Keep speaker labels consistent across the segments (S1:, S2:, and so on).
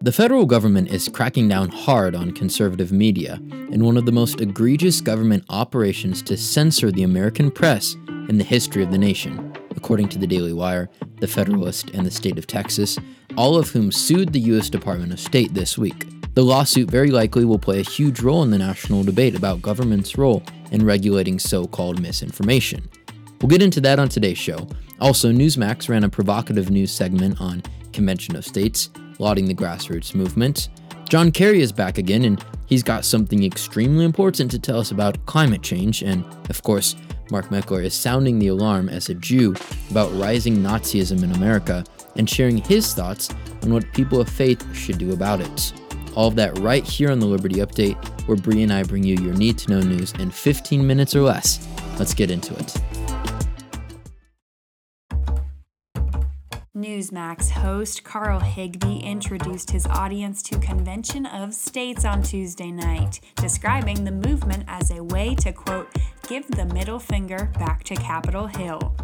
S1: The federal government is cracking down hard on conservative media in one of the most egregious government operations to censor the American press in the history of the nation, according to the Daily Wire, the Federalist, and the state of Texas, all of whom sued the U.S. Department of State this week. The lawsuit very likely will play a huge role in the national debate about government's role in regulating so called misinformation. We'll get into that on today's show. Also, Newsmax ran a provocative news segment on Convention of States, lauding the grassroots movement. John Kerry is back again, and he's got something extremely important to tell us about climate change. And of course, Mark Meckler is sounding the alarm as a Jew about rising Nazism in America and sharing his thoughts on what people of faith should do about it. All of that right here on the Liberty Update, where Bree and I bring you your need to know news in 15 minutes or less. Let's get into it.
S2: Newsmax host Carl Higbie introduced his audience to Convention of States on Tuesday night, describing the movement as a way to, quote, give the middle finger back to Capitol Hill.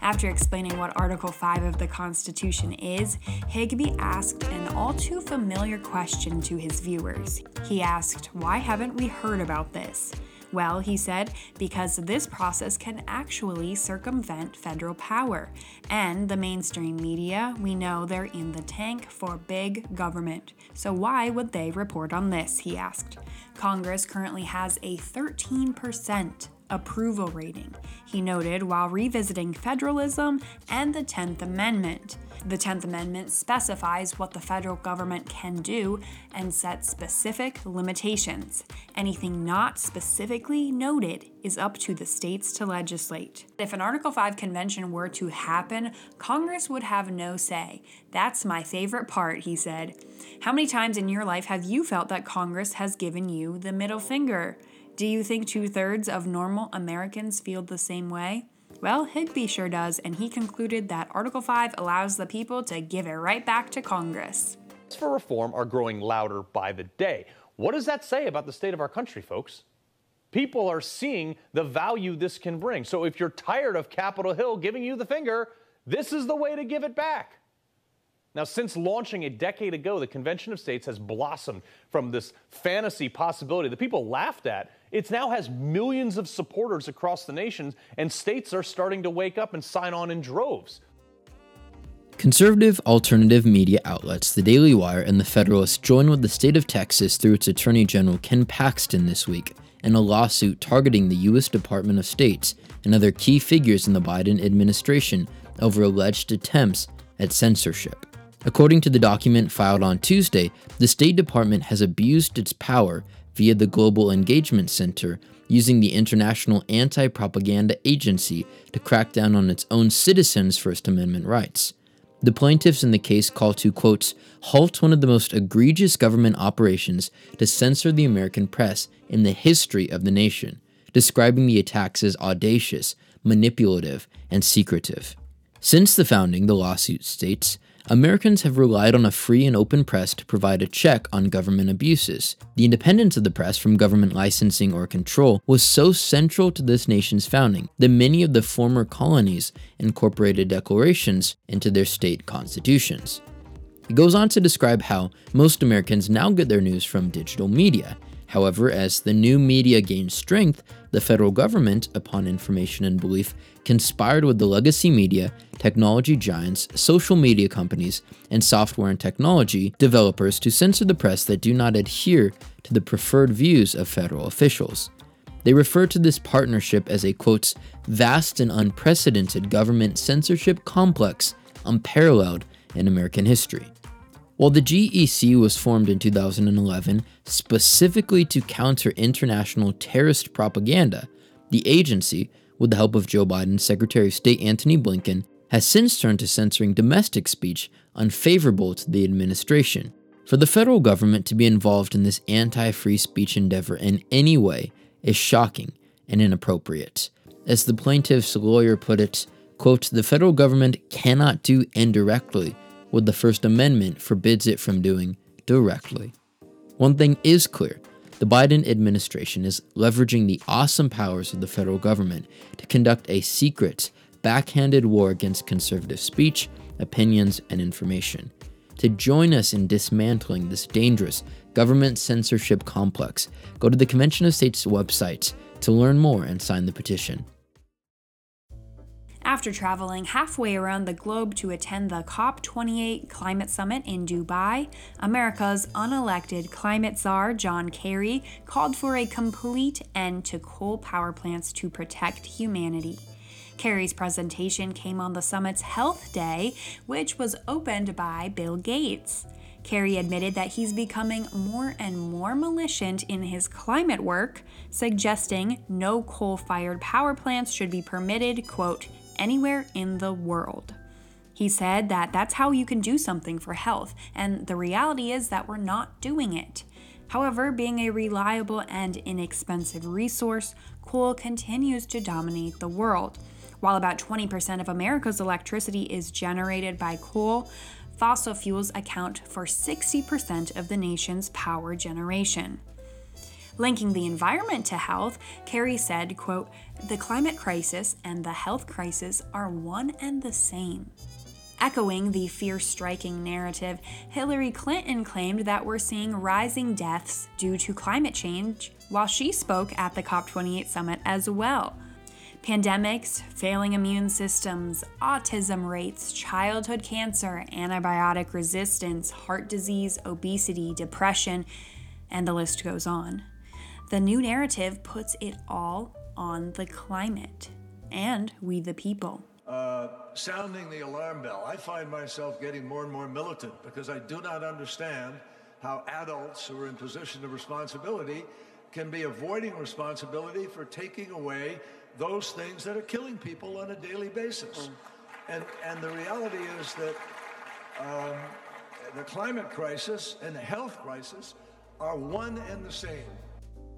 S2: After explaining what Article 5 of the Constitution is, Higbie asked an all too familiar question to his viewers. He asked, Why haven't we heard about this? Well, he said, because this process can actually circumvent federal power. And the mainstream media, we know they're in the tank for big government. So why would they report on this? He asked. Congress currently has a 13% approval rating, he noted while revisiting federalism and the 10th Amendment. The 10th Amendment specifies what the federal government can do and sets specific limitations. Anything not specifically noted is up to the states to legislate. If an Article 5 convention were to happen, Congress would have no say. That's my favorite part, he said. How many times in your life have you felt that Congress has given you the middle finger? Do you think two thirds of normal Americans feel the same way? Well, Higbie sure does, and he concluded that Article 5 allows the people to give it right back to Congress.
S3: For reform are growing louder by the day. What does that say about the state of our country, folks? People are seeing the value this can bring. So if you're tired of Capitol Hill giving you the finger, this is the way to give it back. Now, since launching a decade ago, the Convention of States has blossomed from this fantasy possibility that people laughed at. It now has millions of supporters across the nation, and states are starting to wake up and sign on in droves.
S1: Conservative alternative media outlets, the Daily Wire and the Federalist, joined with the state of Texas through its Attorney General Ken Paxton this week in a lawsuit targeting the U.S. Department of State and other key figures in the Biden administration over alleged attempts at censorship. According to the document filed on Tuesday, the State Department has abused its power via the Global Engagement Center, using the International Anti Propaganda Agency to crack down on its own citizens' First Amendment rights. The plaintiffs in the case call to, quote, halt one of the most egregious government operations to censor the American press in the history of the nation, describing the attacks as audacious, manipulative, and secretive. Since the founding, the lawsuit states, Americans have relied on a free and open press to provide a check on government abuses. The independence of the press from government licensing or control was so central to this nation's founding that many of the former colonies incorporated declarations into their state constitutions. It goes on to describe how most Americans now get their news from digital media, However, as the new media gained strength, the federal government, upon information and belief, conspired with the legacy media, technology giants, social media companies, and software and technology developers to censor the press that do not adhere to the preferred views of federal officials. They refer to this partnership as a quote, vast and unprecedented government censorship complex unparalleled in American history. While the GEC was formed in 2011 specifically to counter international terrorist propaganda, the agency, with the help of Joe Biden's Secretary of State Antony Blinken, has since turned to censoring domestic speech unfavorable to the administration. For the federal government to be involved in this anti free speech endeavor in any way is shocking and inappropriate. As the plaintiff's lawyer put it, quote, the federal government cannot do indirectly what the First Amendment forbids it from doing directly. One thing is clear the Biden administration is leveraging the awesome powers of the federal government to conduct a secret, backhanded war against conservative speech, opinions, and information. to join us in dismantling this dangerous government censorship complex. Go to the Convention of States website to learn more and sign the petition.
S2: After traveling halfway around the globe to attend the COP28 climate summit in Dubai, America's unelected climate czar John Kerry called for a complete end to coal power plants to protect humanity. Kerry's presentation came on the summit's Health Day, which was opened by Bill Gates. Kerry admitted that he's becoming more and more militant in his climate work, suggesting no coal fired power plants should be permitted, quote, anywhere in the world. He said that that's how you can do something for health, and the reality is that we're not doing it. However, being a reliable and inexpensive resource, coal continues to dominate the world. While about 20% of America's electricity is generated by coal, fossil fuels account for 60% of the nation's power generation. Linking the environment to health, Kerry said, quote, "The climate crisis and the health crisis are one and the same." Echoing the fear striking narrative, Hillary Clinton claimed that we're seeing rising deaths due to climate change while she spoke at the COP28 summit as well. Pandemics, failing immune systems, autism rates, childhood cancer, antibiotic resistance, heart disease, obesity, depression, and the list goes on. The new narrative puts it all on the climate and we the people.
S4: Uh, sounding the alarm bell. I find myself getting more and more militant because I do not understand how adults who are in position of responsibility can be avoiding responsibility for taking away those things that are killing people on a daily basis. And, and the reality is that um, the climate crisis and the health crisis are one and the same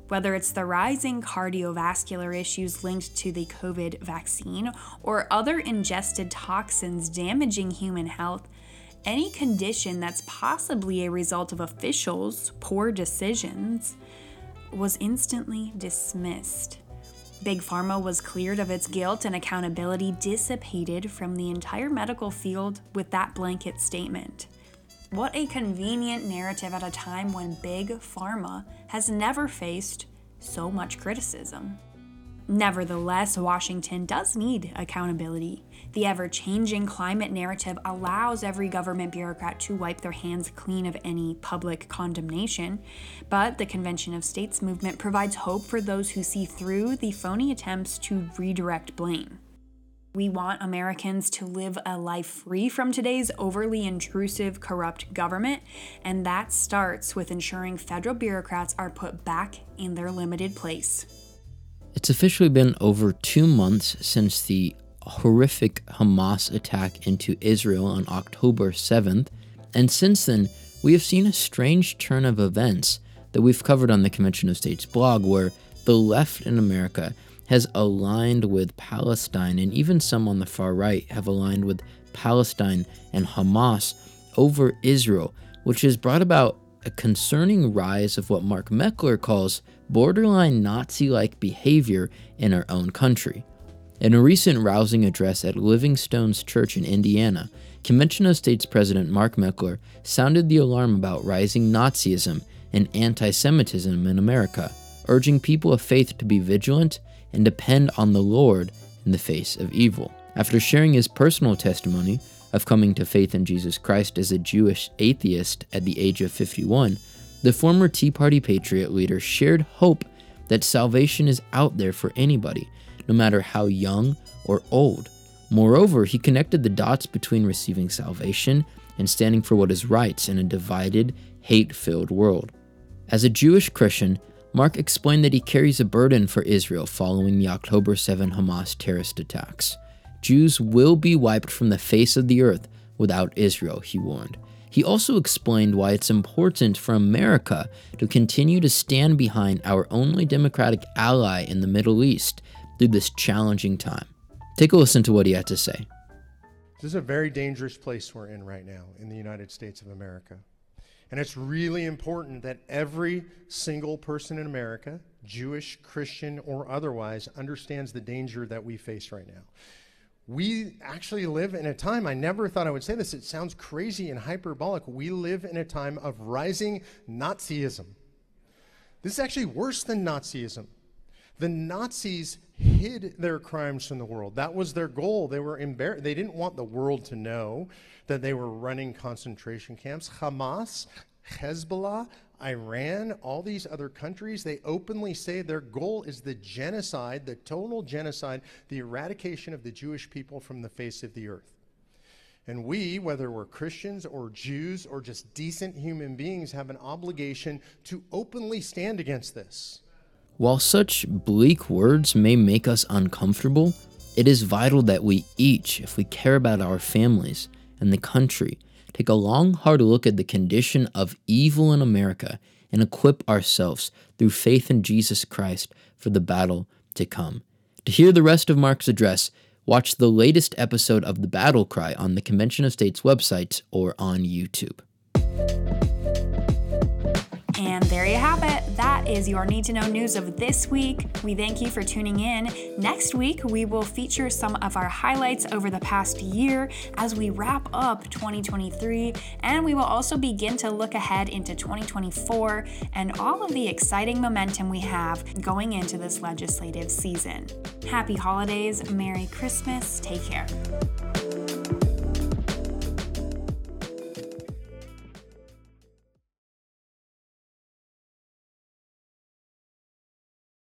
S2: whether it's the rising cardiovascular issues linked to the COVID vaccine or other ingested toxins damaging human health, any condition that's possibly a result of officials' poor decisions was instantly dismissed. Big Pharma was cleared of its guilt and accountability dissipated from the entire medical field with that blanket statement. What a convenient narrative at a time when Big Pharma has never faced so much criticism. Nevertheless, Washington does need accountability. The ever changing climate narrative allows every government bureaucrat to wipe their hands clean of any public condemnation, but the Convention of States movement provides hope for those who see through the phony attempts to redirect blame. We want Americans to live a life free from today's overly intrusive, corrupt government, and that starts with ensuring federal bureaucrats are put back in their limited place.
S1: It's officially been over two months since the horrific Hamas attack into Israel on October 7th, and since then, we have seen a strange turn of events that we've covered on the Convention of States blog, where the left in America has aligned with Palestine, and even some on the far right have aligned with Palestine and Hamas over Israel, which has brought about a concerning rise of what Mark Meckler calls borderline Nazi like behavior in our own country. In a recent rousing address at Living Stones Church in Indiana, Convention of States President Mark Meckler sounded the alarm about rising Nazism and anti Semitism in America, urging people of faith to be vigilant and depend on the Lord in the face of evil. After sharing his personal testimony of coming to faith in Jesus Christ as a Jewish atheist at the age of 51, the former Tea Party Patriot leader shared hope that salvation is out there for anybody, no matter how young or old. Moreover, he connected the dots between receiving salvation and standing for what is right in a divided, hate filled world. As a Jewish Christian, Mark explained that he carries a burden for Israel following the October 7 Hamas terrorist attacks. Jews will be wiped from the face of the earth without Israel, he warned. He also explained why it's important for America to continue to stand behind our only democratic ally in the Middle East through this challenging time. Take a listen to what he had to say.
S5: This is a very dangerous place we're in right now in the United States of America. And it's really important that every single person in America, Jewish, Christian, or otherwise, understands the danger that we face right now. We actually live in a time, I never thought I would say this, it sounds crazy and hyperbolic. We live in a time of rising Nazism. This is actually worse than Nazism. The Nazis hid their crimes from the world. That was their goal. They were embarrassed. They didn't want the world to know that they were running concentration camps. Hamas, Hezbollah, Iran, all these other countries, they openly say their goal is the genocide, the total genocide, the eradication of the Jewish people from the face of the earth. And we, whether we're Christians or Jews or just decent human beings, have an obligation to openly stand against this.
S1: While such bleak words may make us uncomfortable, it is vital that we each, if we care about our families and the country, take a long, hard look at the condition of evil in America and equip ourselves through faith in Jesus Christ for the battle to come. To hear the rest of Mark's address, watch the latest episode of The Battle Cry on the Convention of States website or on YouTube.
S2: And there you have it. That is your need to know news of this week. We thank you for tuning in. Next week, we will feature some of our highlights over the past year as we wrap up 2023, and we will also begin to look ahead into 2024 and all of the exciting momentum we have going into this legislative season. Happy holidays, Merry Christmas, take care.